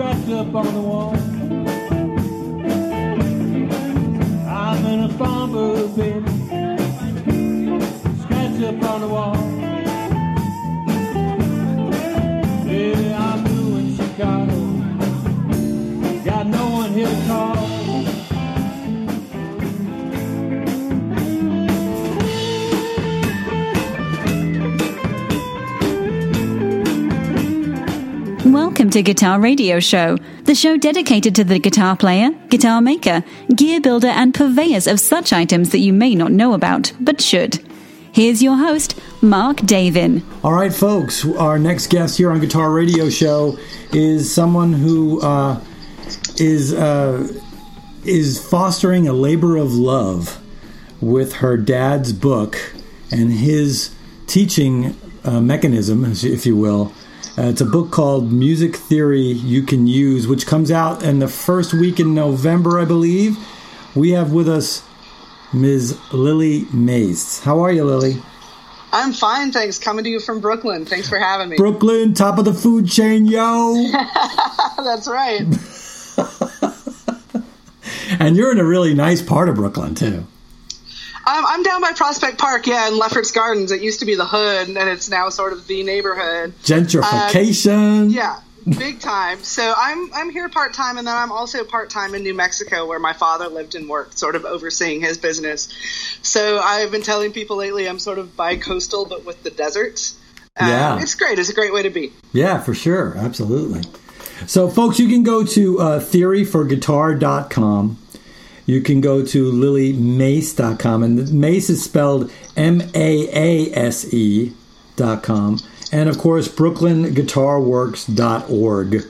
scratch up on the wall. Welcome to Guitar Radio Show, the show dedicated to the guitar player, guitar maker, gear builder, and purveyors of such items that you may not know about, but should. Here's your host, Mark Davin. All right, folks, our next guest here on Guitar Radio Show is someone who uh, is uh, is fostering a labor of love with her dad's book and his teaching uh, mechanism, if you will. Uh, it's a book called Music Theory You Can Use, which comes out in the first week in November, I believe. We have with us Ms. Lily Maase. How are you, Lily? I'm fine, thanks. Coming to you from Brooklyn. Thanks for having me. Brooklyn, top of the food chain, yo. That's right. and you're in a really nice part of Brooklyn, too. I'm, I'm down by Prospect Park, yeah, in Lefferts Gardens. It used to be the hood, and it's now sort of the neighborhood. Gentrification. Uh, yeah, big time. So I'm I'm here part time, and then I'm also part time in New Mexico, where my father lived and worked, sort of overseeing his business. So I've been telling people lately I'm sort of bi-coastal, but with the desert. Um, Yeah. it's great. It's a great way to be. Yeah, for sure. Absolutely. So, folks, you can go to uh, theoryforguitar.com. You can go to lilymaase.com. And Maase is spelled M A A S E dot. And, of course, brooklynguitarworks.org.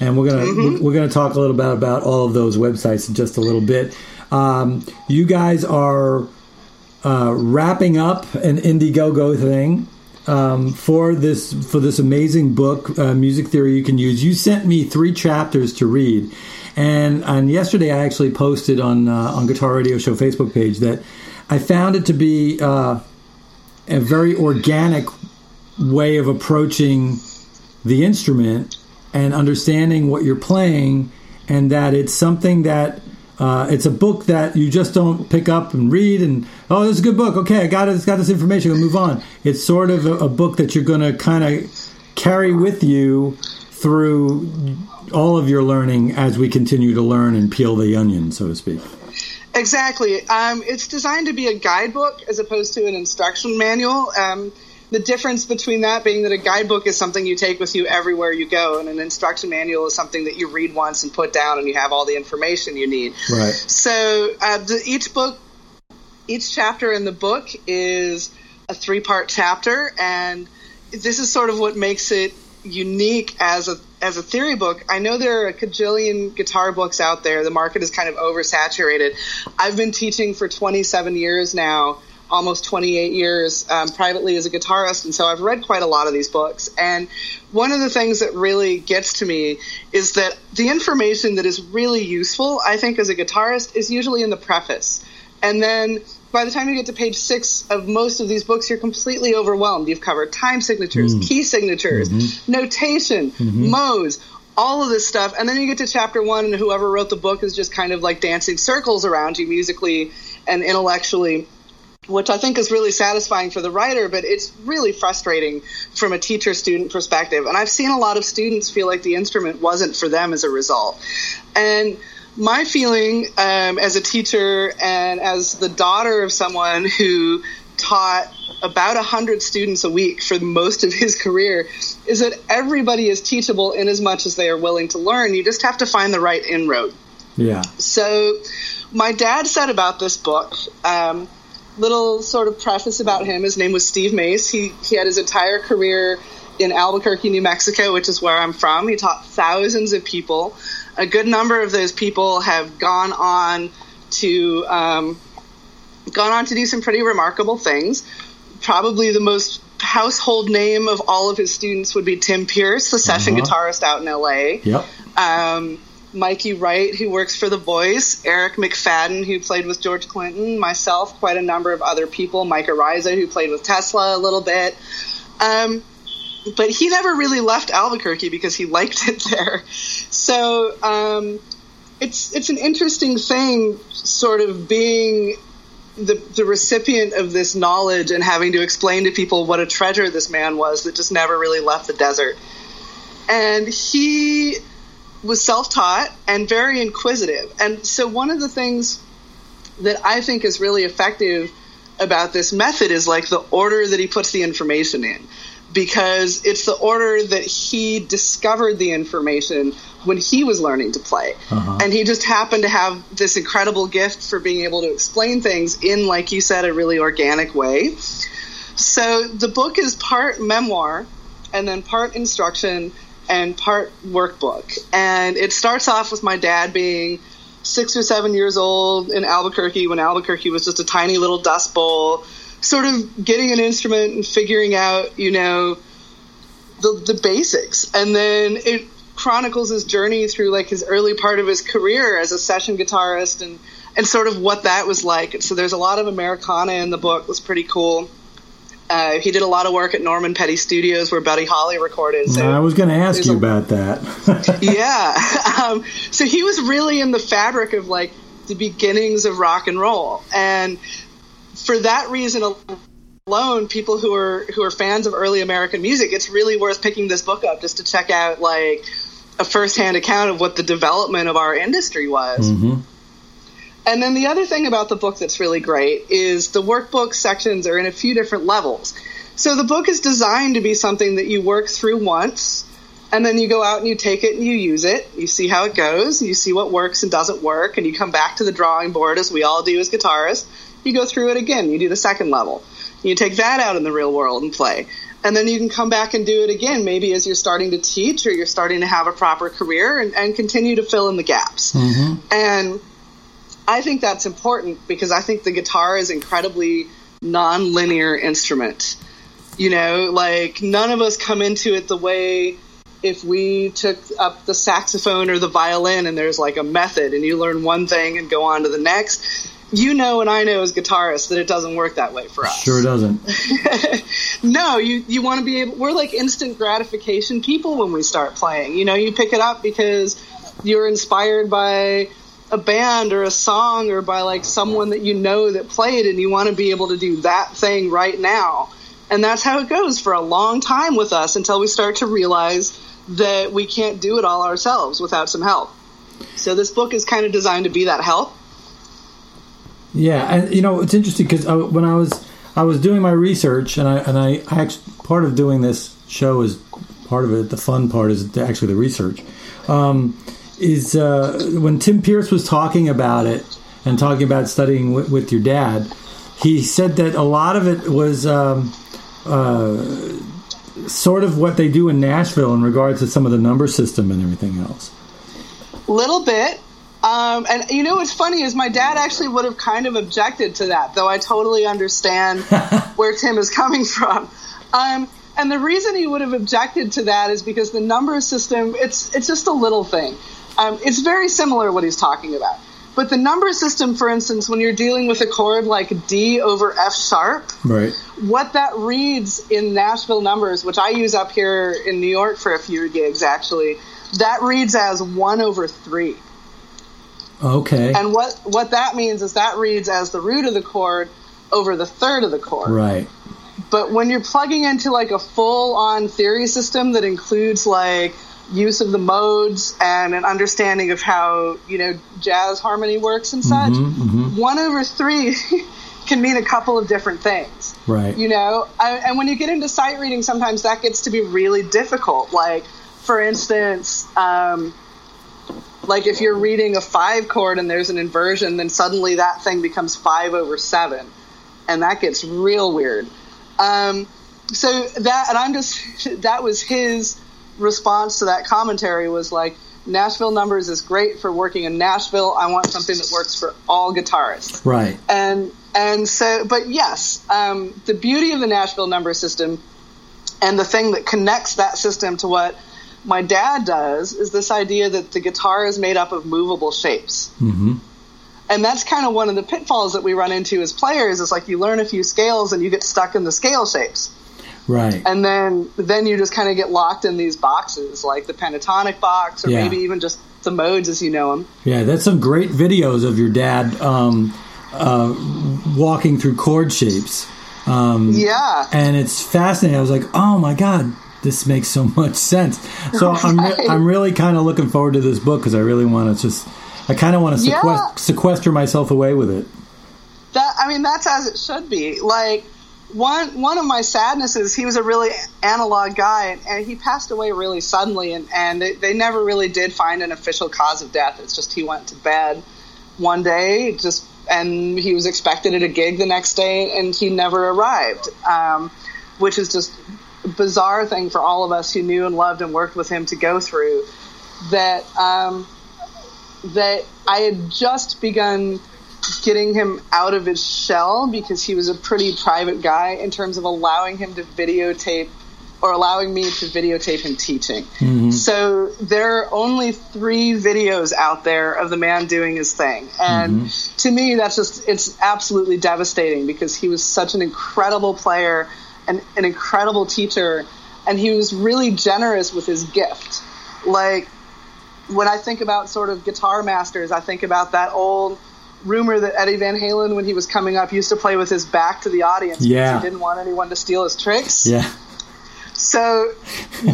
And we're gonna we're gonna talk a little bit about all of those websites in just a little bit. Um, you guys are uh, wrapping up an Indiegogo thing um, for this for this amazing book, uh, Music Theory You Can Use. You sent me three chapters to read, and and yesterday I actually posted on uh, on Guitar Radio Show Facebook page that I found it to be uh, a very organic way of approaching the instrument and understanding what you're playing, and that it's something that uh, it's a book that you just don't pick up and read and oh, this is a good book. Okay, I got it. It's got this information. I'll move on. It's sort of a, a book that you're going to kind of carry with you through all of your learning as we continue to learn and peel the onion, so to speak. Exactly. Um, it's designed to be a guidebook as opposed to an instruction manual. Um, the difference between that being that a guidebook is something you take with you everywhere you go, and an instruction manual is something that you read once and put down, and you have all the information you need. Right. So uh, the, each book, each chapter in the book is a three-part chapter, and this is sort of what makes it unique as a as a theory book. I know there are a cajillion guitar books out there. The market is kind of oversaturated. I've been teaching for 27 years now, almost 28 years um, privately as a guitarist, and so I've read quite a lot of these books. And one of the things that really gets to me is that the information that is really useful, I think, as a guitarist, is usually in the preface. And then by the time you get to page six of most of these books, you're completely overwhelmed. You've covered time signatures, mm-hmm. key signatures, mm-hmm. notation, mm-hmm. modes, all of this stuff. And then you get to chapter one, and whoever wrote the book is just kind of like dancing circles around you musically and intellectually. Which I think is really satisfying for the writer, but it's really frustrating from a teacher student perspective. And I've seen a lot of students feel like the instrument wasn't for them as a result. And my feeling um, as a teacher and as the daughter of someone who taught about 100 students a week for most of his career is that everybody is teachable in as much as they are willing to learn. You just have to find the right inroad. Yeah. So, my dad said about this book, um, little sort of preface about him. His name was Steve Maase. He he had his entire career in Albuquerque, New Mexico, which is where I'm from. He taught thousands of people. A good number of those people have gone on to um, gone on to do some pretty remarkable things. Probably the most household name of all of his students would be Tim Pierce, the session Uh-huh. guitarist out in LA Yep. um, Mikey Wright, who works for The Voice, Eric McFadden, who played with George Clinton, myself, quite a number of other people, Mike Ariza, who played with Tesla a little bit. Um, but he never really left Albuquerque because he liked it there. So um, it's it's an interesting thing, sort of being the the recipient of this knowledge and having to explain to people what a treasure this man was that just never really left the desert. And he was self-taught and very inquisitive. And so one of the things that I think is really effective about this method is like the order that he puts the information in because it's the order that he discovered the information when he was learning to play. Uh-huh. And he just happened to have this incredible gift for being able to explain things in, like you said, a really organic way. So the book is part memoir and then part instruction and part workbook. And it starts off with my dad being six or seven years old in Albuquerque when Albuquerque was just a tiny little dust bowl sort of getting an instrument and figuring out, you know, the the basics, and then it chronicles his journey through like his early part of his career as a session guitarist and and sort of what that was like. So there's a lot of Americana in the book. It was pretty cool. Uh, he did a lot of work at Norman Petty Studios where Buddy Holly recorded. So I was going to ask you a, about that. yeah. Um, so he was really in the fabric of like the beginnings of rock and roll. And for that reason alone, people who are who are fans of early American music, it's really worth picking this book up just to check out like a firsthand account of what the development of our industry was. Mm-hmm. And then the other thing about the book that's really great is the workbook sections are in a few different levels. So the book is designed to be something that you work through once and then you go out and you take it and you use it. You see how it goes, you see what works and doesn't work, and you come back to the drawing board as we all do as guitarists you go through it again. You do the second level. You take that out in the real world and play. And then you can come back and do it again, maybe as you're starting to teach or you're starting to have a proper career and, and continue to fill in the gaps. Mm-hmm. And I think that's important because I think the guitar is incredibly non-linear instrument. You know, like none of us come into it the way if we took up the saxophone or the violin and there's like a method and you learn one thing and go on to the next you know and I know as guitarists that it doesn't work that way for us. Sure it doesn't. no, you you want to be able we're like instant gratification people when we start playing. You know, you pick it up because you're inspired by a band or a song or by like someone that you know that played and you want to be able to do that thing right now. And that's how it goes for a long time with us until we start to realize that we can't do it all ourselves without some help. So this book is kind of designed to be that help yeah, and you know it's interesting because when I was I was doing my research, and I and I, I actually part of doing this show is part of it. The fun part is actually the research. Um, is uh, when Tim Pierce was talking about it and talking about studying w- with your dad, he said that a lot of it was um, uh, sort of what they do in Nashville in regards to some of the number system and everything else. Little bit, um, and you know what's funny is my dad actually would have kind of objected to that, though I totally understand where Tim is coming from. Um, and the reason he would have objected to that is because the number system it's it's just a little thing. Um, it's very similar what he's talking about. But the number system, for instance, when you're dealing with a chord like D over F sharp, right. what that reads in Nashville numbers, which I use up here in New York for a few gigs actually, that reads as one over three. Okay. And what what that means is that reads as the root of the chord over the third of the chord. Right. But when you're plugging into like a full on theory system that includes like use of the modes and an understanding of how, you know, jazz harmony works and such, mm-hmm, mm-hmm. one over three can mean a couple of different things. Right. You know, I, and when you get into sight reading, sometimes that gets to be really difficult. Like, for instance, um, like if you're reading a five chord and there's an inversion, then suddenly that thing becomes five over seven, and that gets real weird. Um, so that, and I'm just that was his response to that commentary was like Nashville numbers is great for working in Nashville. I want something that works for all guitarists. Right. And and so, but yes, um, the beauty of the Nashville number system and the thing that connects that system to what my dad does is this idea that the guitar is made up of movable shapes. Mm-hmm. And that's kind of one of the pitfalls that we run into as players is like you learn a few scales and you get stuck in the scale shapes. Right. and then then you just kind of get locked in these boxes, like the pentatonic box, or Yeah. maybe even just the modes as you know them. Yeah, that's some great videos of your dad um, uh, walking through chord shapes. Um, Yeah, and it's fascinating. I was like, oh my god, this makes so much sense. So I'm re- I'm really kind of looking forward to this book because I really want to just I kind of want to sequest- Yeah. sequester myself away with it. that I mean that's as it should be. Like one one of my sadnesses, he was a really analog guy, and he passed away really suddenly, and and they, they never really did find an official cause of death. It's just he went to bed one day, just and he was expected at a gig the next day, and he never arrived, um, which is just bizarre thing for all of us who knew and loved and worked with him to go through. That um, that I had just begun getting him out of his shell because he was a pretty private guy in terms of allowing him to videotape or allowing me to videotape him teaching. So there are only three videos out there of the man doing his thing. And to me, that's just, it's absolutely devastating because he was such an incredible player and an incredible teacher. And he was really generous with his gift. Like, when I think about sort of guitar masters, I think about that old rumor that Eddie Van Halen, when he was coming up, used to play with his back to the audience Yeah. because he didn't want anyone to steal his tricks. Yeah, So,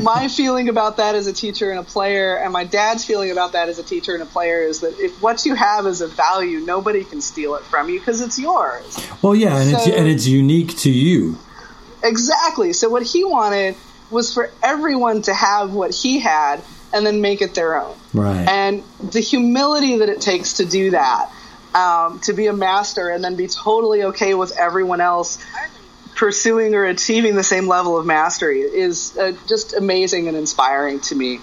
my feeling about that as a teacher and a player, and my dad's feeling about that as a teacher and a player, is that if what you have is a value, nobody can steal it from you because it's yours. well, yeah, and it's and it's unique to you. Exactly. So what he wanted was for everyone to have what he had and then make it their own. Right. And the humility that it takes to do that, um, to be a master and then be totally okay with everyone else pursuing or achieving the same level of mastery is uh, just amazing and inspiring to me.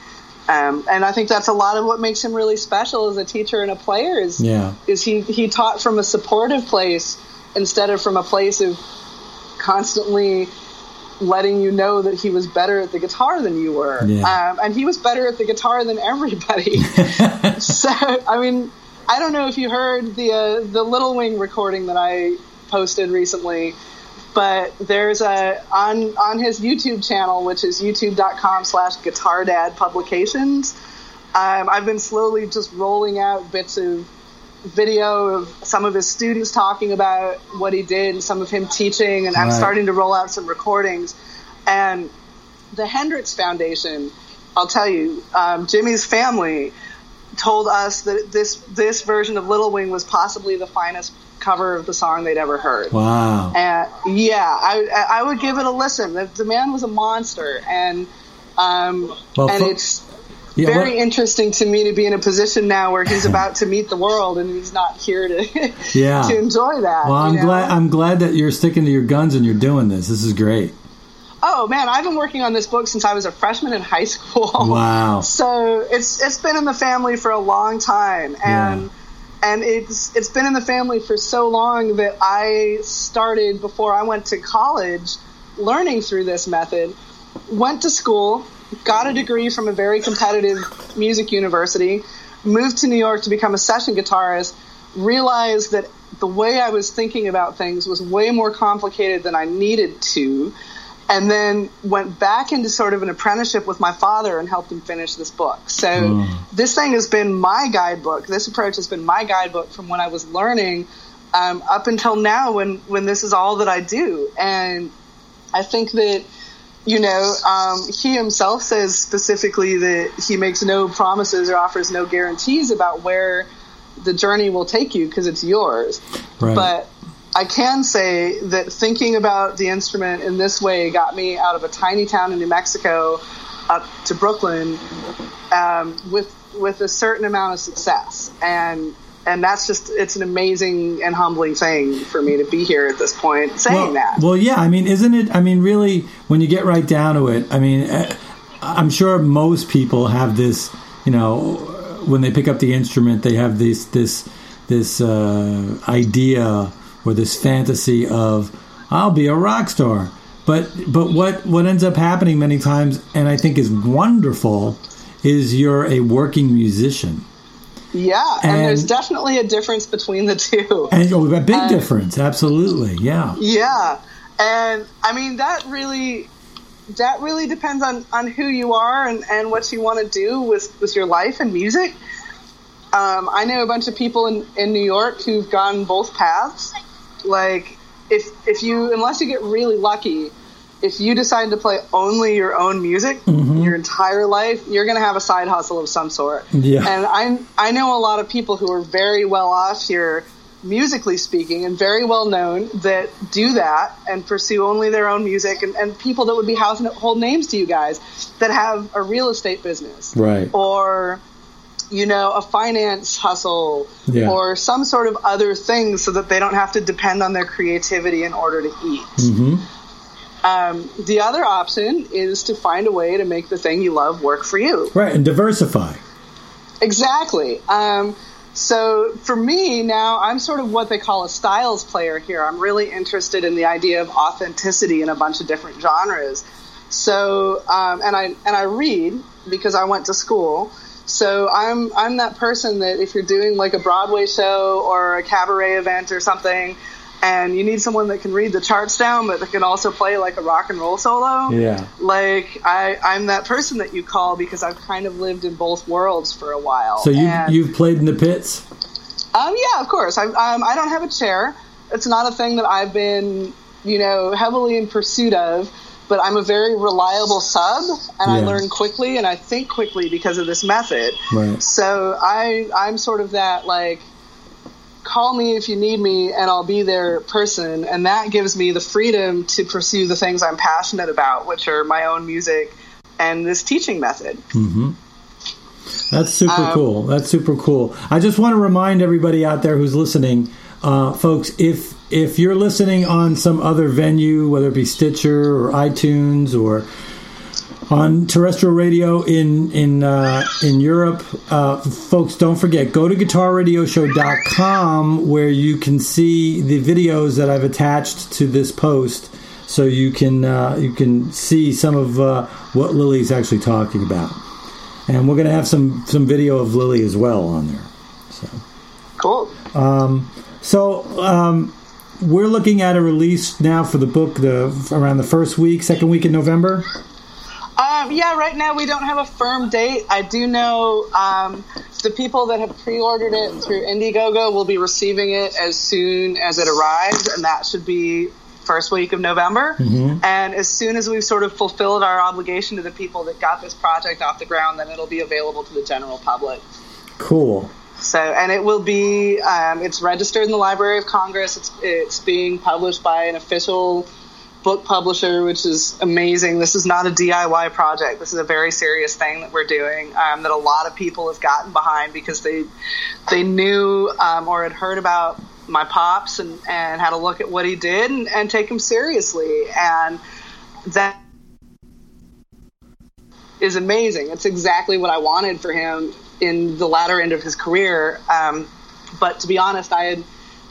Um, and I think that's a lot of what makes him really special as a teacher and a player. Is Yeah. is he he taught from a supportive place instead of from a place of constantly letting you know that he was better at the guitar than you were. Yeah. Um, and he was better at the guitar than everybody. so, I mean, I don't know if you heard the uh, the Little Wing recording that I posted recently, but there's a on on his YouTube channel, which is youtube.com slash guitar dad publications. Um, I've been slowly just rolling out bits of video of some of his students talking about what he did and some of him teaching and I'm starting to roll out some recordings and the Hendrix Foundation I'll tell you um, Jimi's family told us that this this version of Little Wing was possibly the finest cover of the song they'd ever heard Wow. and yeah, I I would give it a listen. The, the man was a monster, and um, Well, and it's Yeah, very interesting to me to be in a position now where he's about to meet the world and he's not here to Yeah. to enjoy that. Well, I'm you know? glad. I'm glad that you're sticking to your guns and you're doing this. This is great. oh man, I've been working on this book since I was a freshman in high school. Wow. So it's it's been in the family for a long time, and Yeah. and it's it's been in the family for so long that I started before I went to college, learning through this method. Went to school, got a degree from a very competitive music university, moved to New York to become a session guitarist. Realized that the way I was thinking about things was way more complicated than I needed to and then went back into sort of an apprenticeship with my father and helped him finish this book. So this thing has been my guidebook. This approach has been my guidebook from when I was learning um, up until now when, when this is all that I do. And I think that, you know, um, he himself says specifically that he makes no promises or offers no guarantees about where the journey will take you because it's yours. Right. But I can say that thinking about the instrument in this way got me out of a tiny town in New Mexico up to Brooklyn um, with with a certain amount of success, and and that's just it's an amazing and humbling thing for me to be here at this point saying well, that. Well, yeah. I mean, isn't it? I mean, really, when you get right down to it, I mean, eh, I'm sure most people have this. You know, when they pick up the instrument, they have this this this uh, idea or this fantasy of I'll be a rock star. But but what what ends up happening many times, and I think is wonderful, is you're a working musician. Yeah, and, there's definitely a difference between the two. And oh, a big difference, absolutely, yeah. Yeah. And I mean, that really, that really depends on, on who you are and, and what you want to do with, with your life and music. Um, I know a bunch of people in, in New York who've gone both paths. Like, if, if you, unless you get really lucky, if you decide to play only your own music Mm-hmm. your entire life, you're going to have a side hustle of some sort. Yeah. And I I know a lot of people who are very well off here, musically speaking, and very well known that do that and pursue only their own music, and, and people that would be household names to you guys that have a real estate business, Right. Or you know, a finance hustle Yeah. or some sort of other thing so that they don't have to depend on their creativity in order to eat. Mm-hmm. Um, the other option is to find a way to make the thing you love work for you. Right, and diversify. Exactly. Um, so for me now, I'm sort of what they call a styles player here. I'm really interested in the idea of authenticity in a bunch of different genres. So um, and I and I read because I went to school. So I'm I'm that person that if you're doing like a Broadway show or a cabaret event or something, and you need someone that can read the charts down but that can also play like a rock and roll solo. Yeah. Like I, I'm that person that you call because I've kind of lived in both worlds for a while. So you And- you've played in the pits. um, yeah, of course. I, um, I don't have a chair. It's not a thing that I've been, you know, heavily in pursuit of. But I'm a very reliable sub, and I learn quickly, and I think quickly because of this method. Right. So I, I'm sort of that like, call me if you need me, and I'll be there person, and that gives me the freedom to pursue the things I'm passionate about, which are my own music and this teaching method. That's super Um, cool. That's super cool. I just want to remind everybody out there who's listening, uh, folks, if if you're listening on some other venue, whether it be Stitcher or iTunes or on terrestrial radio in in uh, in Europe, uh, folks, don't forget go to guitarradioshow.com where you can see the videos that I've attached to this post, so you can uh, you can see some of uh, what Lily's actually talking about and we're going to have some some video of Lily as well on there. So Cool. Um, So um, we're looking at a release now for the book the around the first week, second week in November. Um, yeah, right now we don't have a firm date. I do know um, the people that have pre-ordered it through Indiegogo will be receiving it as soon as it arrives, and that should be first week of November. And as soon as we've sort of fulfilled our obligation to the people that got this project off the ground, then it'll be available to the general public. Cool. So, and it will be, um, it's registered in the Library of Congress. It's, it's being published by an official book publisher, which is amazing. This is not a DIY project. This is a very serious thing that we're doing um, that a lot of people have gotten behind because they they knew um, or had heard about my pops and, and had a look at what he did and, and take him seriously. And that is amazing. It's exactly what I wanted for him in the latter end of his career. Um, but to be honest, I had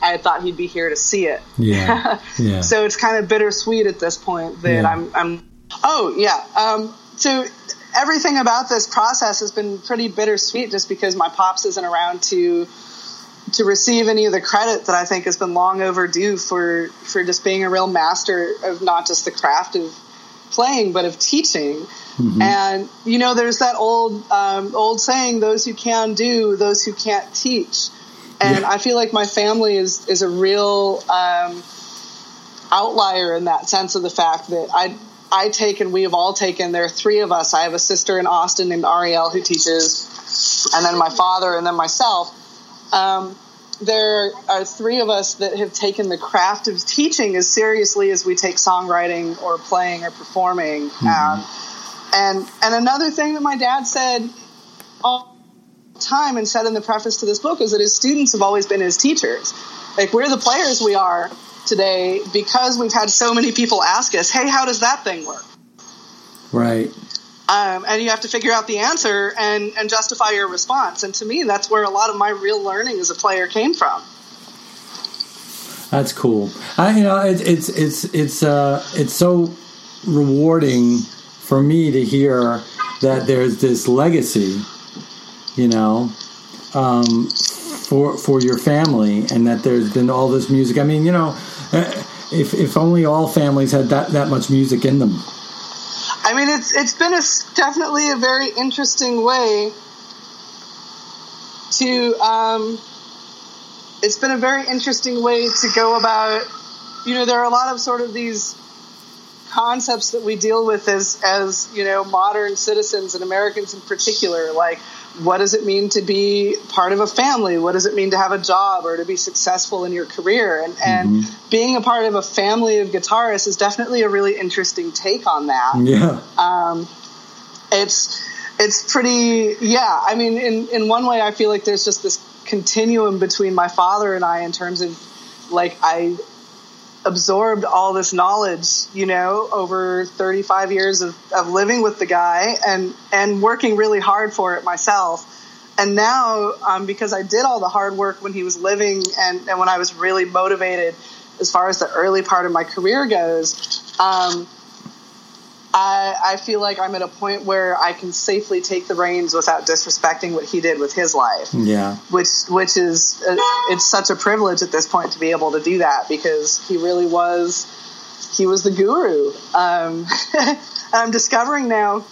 I thought he'd be here to see it. Yeah. Yeah. so it's kind of bittersweet at this point that Yeah. I'm I'm. Oh yeah. Um, so everything about this process has been pretty bittersweet, just because my pops isn't around to to receive any of the credit that I think has been long overdue for for just being a real master of not just the craft of playing but of teaching. And you know, there's that old um, old saying: "Those who can do, those who can't teach." And Yeah. I feel like my family is is a real um, outlier in that sense of the fact that I I take and we have all taken. There are three of us. I have a sister in Austin named Ariel who teaches, and then my father, and then myself. Um, there are three of us that have taken the craft of teaching as seriously as we take songwriting or playing or performing. Um, and and another thing that my dad said all time and said in the preface to this book is that his students have always been his teachers. Like we're the players we are today because we've had so many people ask us, "Hey, how does that thing work?" Right. um, and you have to figure out the answer and, and justify your response. And to me, that's where a lot of my real learning as a player came from. That's cool. I, you know, it, it's it's it's uh, it's so rewarding for me to hear that there's this legacy, you know, um, for for your family, and that there's been all this music. I mean, you know, uh, if if only all families had that that much music in them. I mean, it's it's been a definitely a very interesting way to. Um, it's been a very interesting way to go about. You know, there are a lot of sort of these concepts that we deal with as as you know modern citizens and Americans in particular, like what does it mean to be part of a family? What does it mean to have a job or to be successful in your career? And, and mm-hmm. being a part of a family of guitarists is definitely a really interesting take on that. Yeah. Um, it's it's pretty yeah. I mean, in in one way, I feel like there's just this continuum between my father and I in terms of like I absorbed all this knowledge, you know, over 35 years of, of living with the guy and, and working really hard for it myself. And now, um, because I did all the hard work when he was living and, and when I was really motivated as far as the early part of my career goes, um, I, I feel like I'm at a point where I can safely take the reins without disrespecting what he did with his life. Yeah, which which is a, it's such a privilege at this point to be able to do that because he really was he was the guru. Um, I'm discovering now,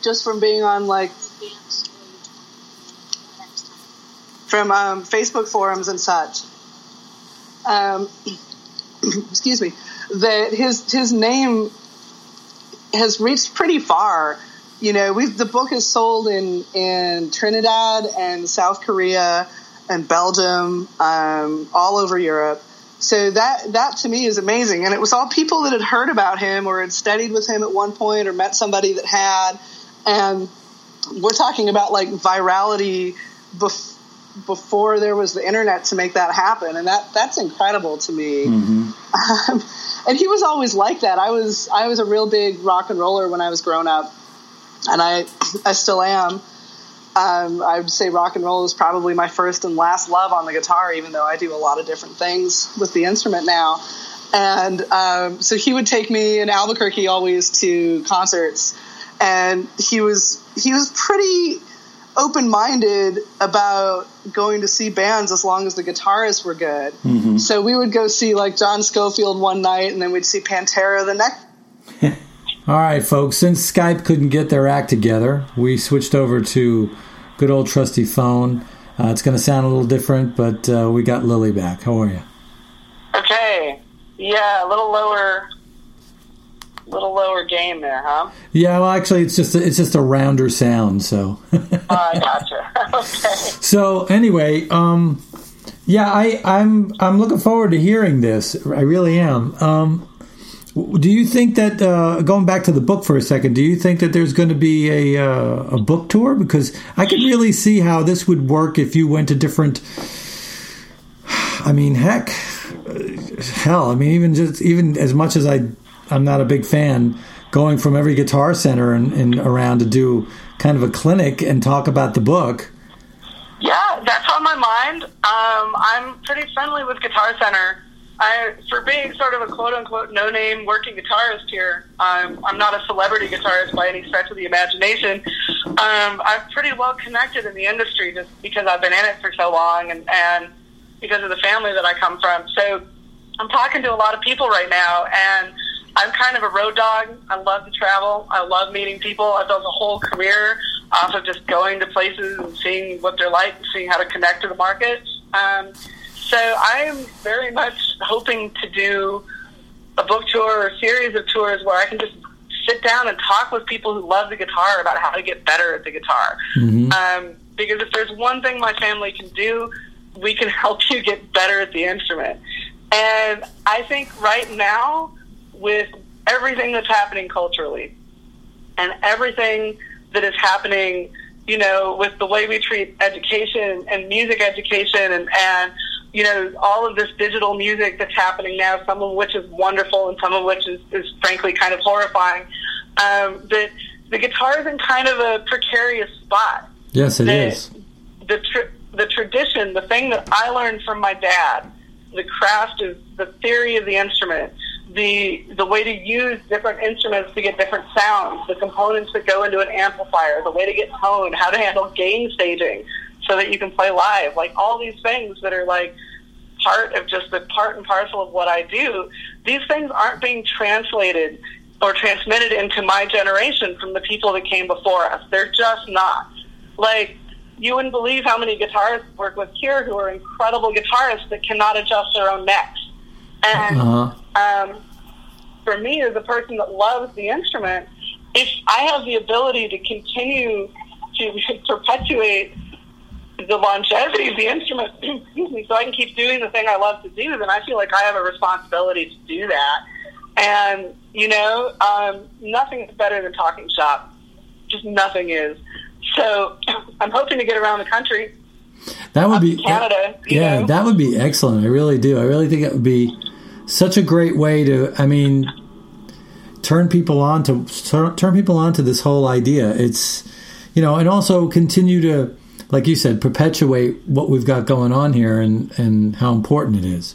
just from being on like from um, Facebook forums and such. Um, excuse me, that his his name has reached pretty far. You know, we've the book is sold in in Trinidad and South Korea and Belgium, um, all over Europe. So that that to me is amazing, and it was all people that had heard about him or had studied with him at one point or met somebody that had, and we're talking about like virality before there was the internet to make that happen, and that that's incredible to me. Mm-hmm. Um, and he was always like that. I was I was a real big rock and roller when I was growing up, and I I still am. Um, I would say rock and roll is probably my first and last love on the guitar, even though I do a lot of different things with the instrument now. And um, so he would take me in Albuquerque always to concerts, and he was he was pretty open minded about going to see bands as long as the guitarists were good. Mm-hmm. So we would go see like John Scofield one night, and then we'd see Pantera the next. All right, folks. Since Skype couldn't get their act together, we switched over to good old trusty phone. Uh, it's going to sound a little different, but uh, we got Lily back. How are you? Okay. Yeah, a little lower little lower game there, huh? Yeah, well, actually, it's just a, it's just a rounder sound. So. oh, I gotcha. okay. So anyway, um, yeah, I, I'm I'm looking forward to hearing this. I really am. Um, do you think that uh, going back to the book for a second? Do you think that there's going to be a uh, a book tour? Because I could really see how this would work if you went to different. I mean, heck, hell. I mean, even just even as much as I I'm not a big fan going from every guitar center and, and around to do kind of a clinic and talk about the book. Yeah, that's on my mind. Um, I'm pretty friendly with Guitar Center. I, for being sort of a quote unquote no name working guitarist here, um, I'm not a celebrity guitarist by any stretch of the imagination. Um, I'm pretty well connected in the industry just because I've been in it for so long and, and because of the family that I come from. So I'm talking to a lot of people right now, and I'm kind of a road dog. I love to travel. I love meeting people. I've built a whole career off of just going to places and seeing what they're like, and seeing how to connect to the market. Um, so I'm very much hoping to do a book tour or a series of tours where I can just sit down and talk with people who love the guitar about how to get better at the guitar. Mm-hmm. Um, because if there's one thing my family can do, we can help you get better at the instrument. And I think right now, with everything that's happening culturally and everything that is happening, you know, with the way we treat education and music education and, and you know, all of this digital music that's happening now, some of which is wonderful and some of which is, is frankly kind of horrifying, um, that the guitar is in kind of a precarious spot. Yes, it that is. The, tra- the tradition, the thing that I learned from my dad, the craft of the theory of the instrument, the the way to use different instruments to get different sounds, the components that go into an amplifier, the way to get tone, how to handle gain staging so that you can play live, like all these things that are like part of just the part and parcel of what I do. These things aren't being translated or transmitted into my generation from the people that came before us. They're just not. Like, you wouldn't believe how many guitarists work with here who are incredible guitarists that cannot adjust their own necks. And Uh-huh. um, for me, as a person that loves the instrument, if I have the ability to continue to perpetuate the longevity of the instrument, excuse me, so I can keep doing the thing I love to do, then I feel like I have a responsibility to do that. And, you know, um, nothing is better than talking shop. Just nothing is. So I'm hoping to get around the country. That would be Canada, you yeah, know? that would be excellent. I really do. I really think it would be such a great way to. I mean, turn people on to turn, turn people on to this whole idea. It's you know, and also continue to, like you said, perpetuate what we've got going on here and and how important it is.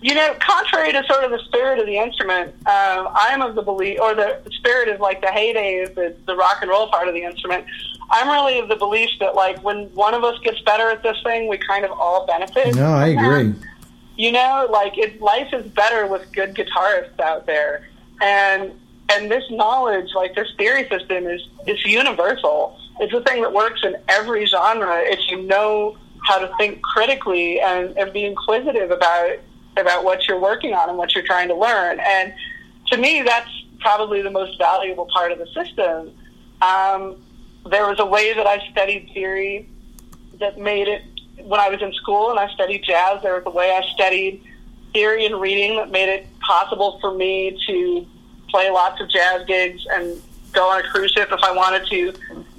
You know, contrary to sort of the spirit of the instrument, um, I'm of the belief, or the spirit is like the heydays, the, the rock and roll part of the instrument. I'm really of the belief that, like, when one of us gets better at this thing, we kind of all benefit. No, I agree. that. You know, like, it, life is better with good guitarists out there, and and this knowledge, like this theory system, is is universal. It's a thing that works in every genre if you know how to think critically and, and be inquisitive about about what you're working on and what you're trying to learn. And to me, that's probably the most valuable part of the system. Um, there was a way that I studied theory that made it when I was in school and I studied jazz. There was a way I studied theory and reading that made it possible for me to play lots of jazz gigs and go on a cruise ship if I wanted to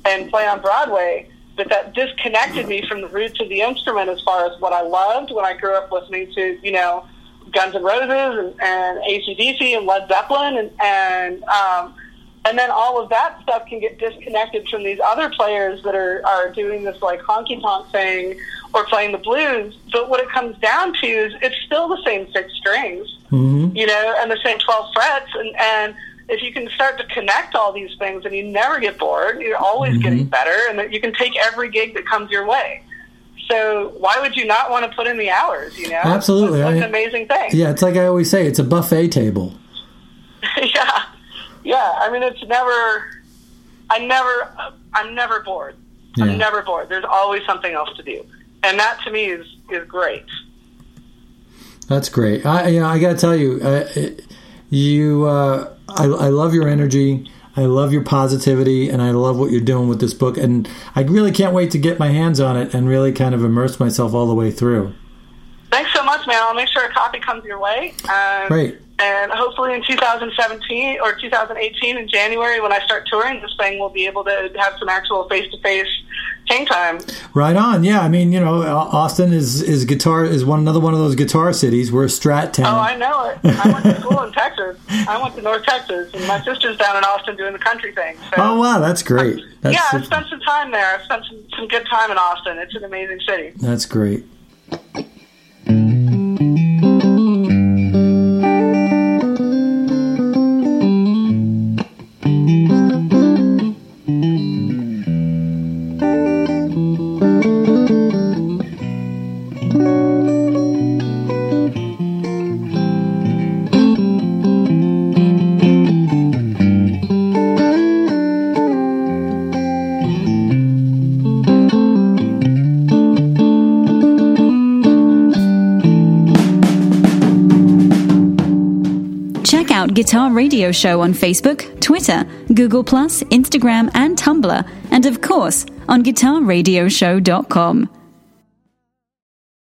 and play on Broadway. But that disconnected me from the roots of the instrument as far as what I loved when I grew up listening to, you know, Guns N' Roses and, and ACDC and Led Zeppelin and, and, um, and then all of that stuff can get disconnected from these other players that are, are doing this like honky tonk thing or playing the blues. But what it comes down to is it's still the same six strings, mm-hmm. you know, and the same 12 frets. And, and if you can start to connect all these things and you never get bored, you're always mm-hmm. getting better and that you can take every gig that comes your way. So why would you not want to put in the hours, you know? Absolutely. That's, I an amazing thing. Yeah, it's like I always say, it's a buffet table. yeah, yeah. I mean, it's never. I never. I'm never bored. Yeah. I'm never bored. There's always something else to do, and that to me is is great. That's great. I you know I got to tell you, uh, it- you uh, I, I love your energy. I love your positivity, and I love what you're doing with this book. And I really can't wait to get my hands on it and really kind of immerse myself all the way through. Thanks so much, man. I'll make sure a copy comes your way. Um, Great. And hopefully in 2017 or 2018 in January, when I start touring, this thing will be able to have some actual face-to-face hang time. Right on. Yeah, I mean, you know, Austin is is guitar is one another one of those guitar cities. We're a strat town. Oh, I know it. I went to school in Texas. I went to North Texas, and my sister's down in Austin doing the country thing. So. Oh wow, that's great. That's yeah, I've spent some time there. I've spent some, some good time in Austin. It's an amazing city. that's great. Radio Show on Facebook, Twitter, Google, Instagram, and Tumblr, and of course on GuitarRadioshow.com.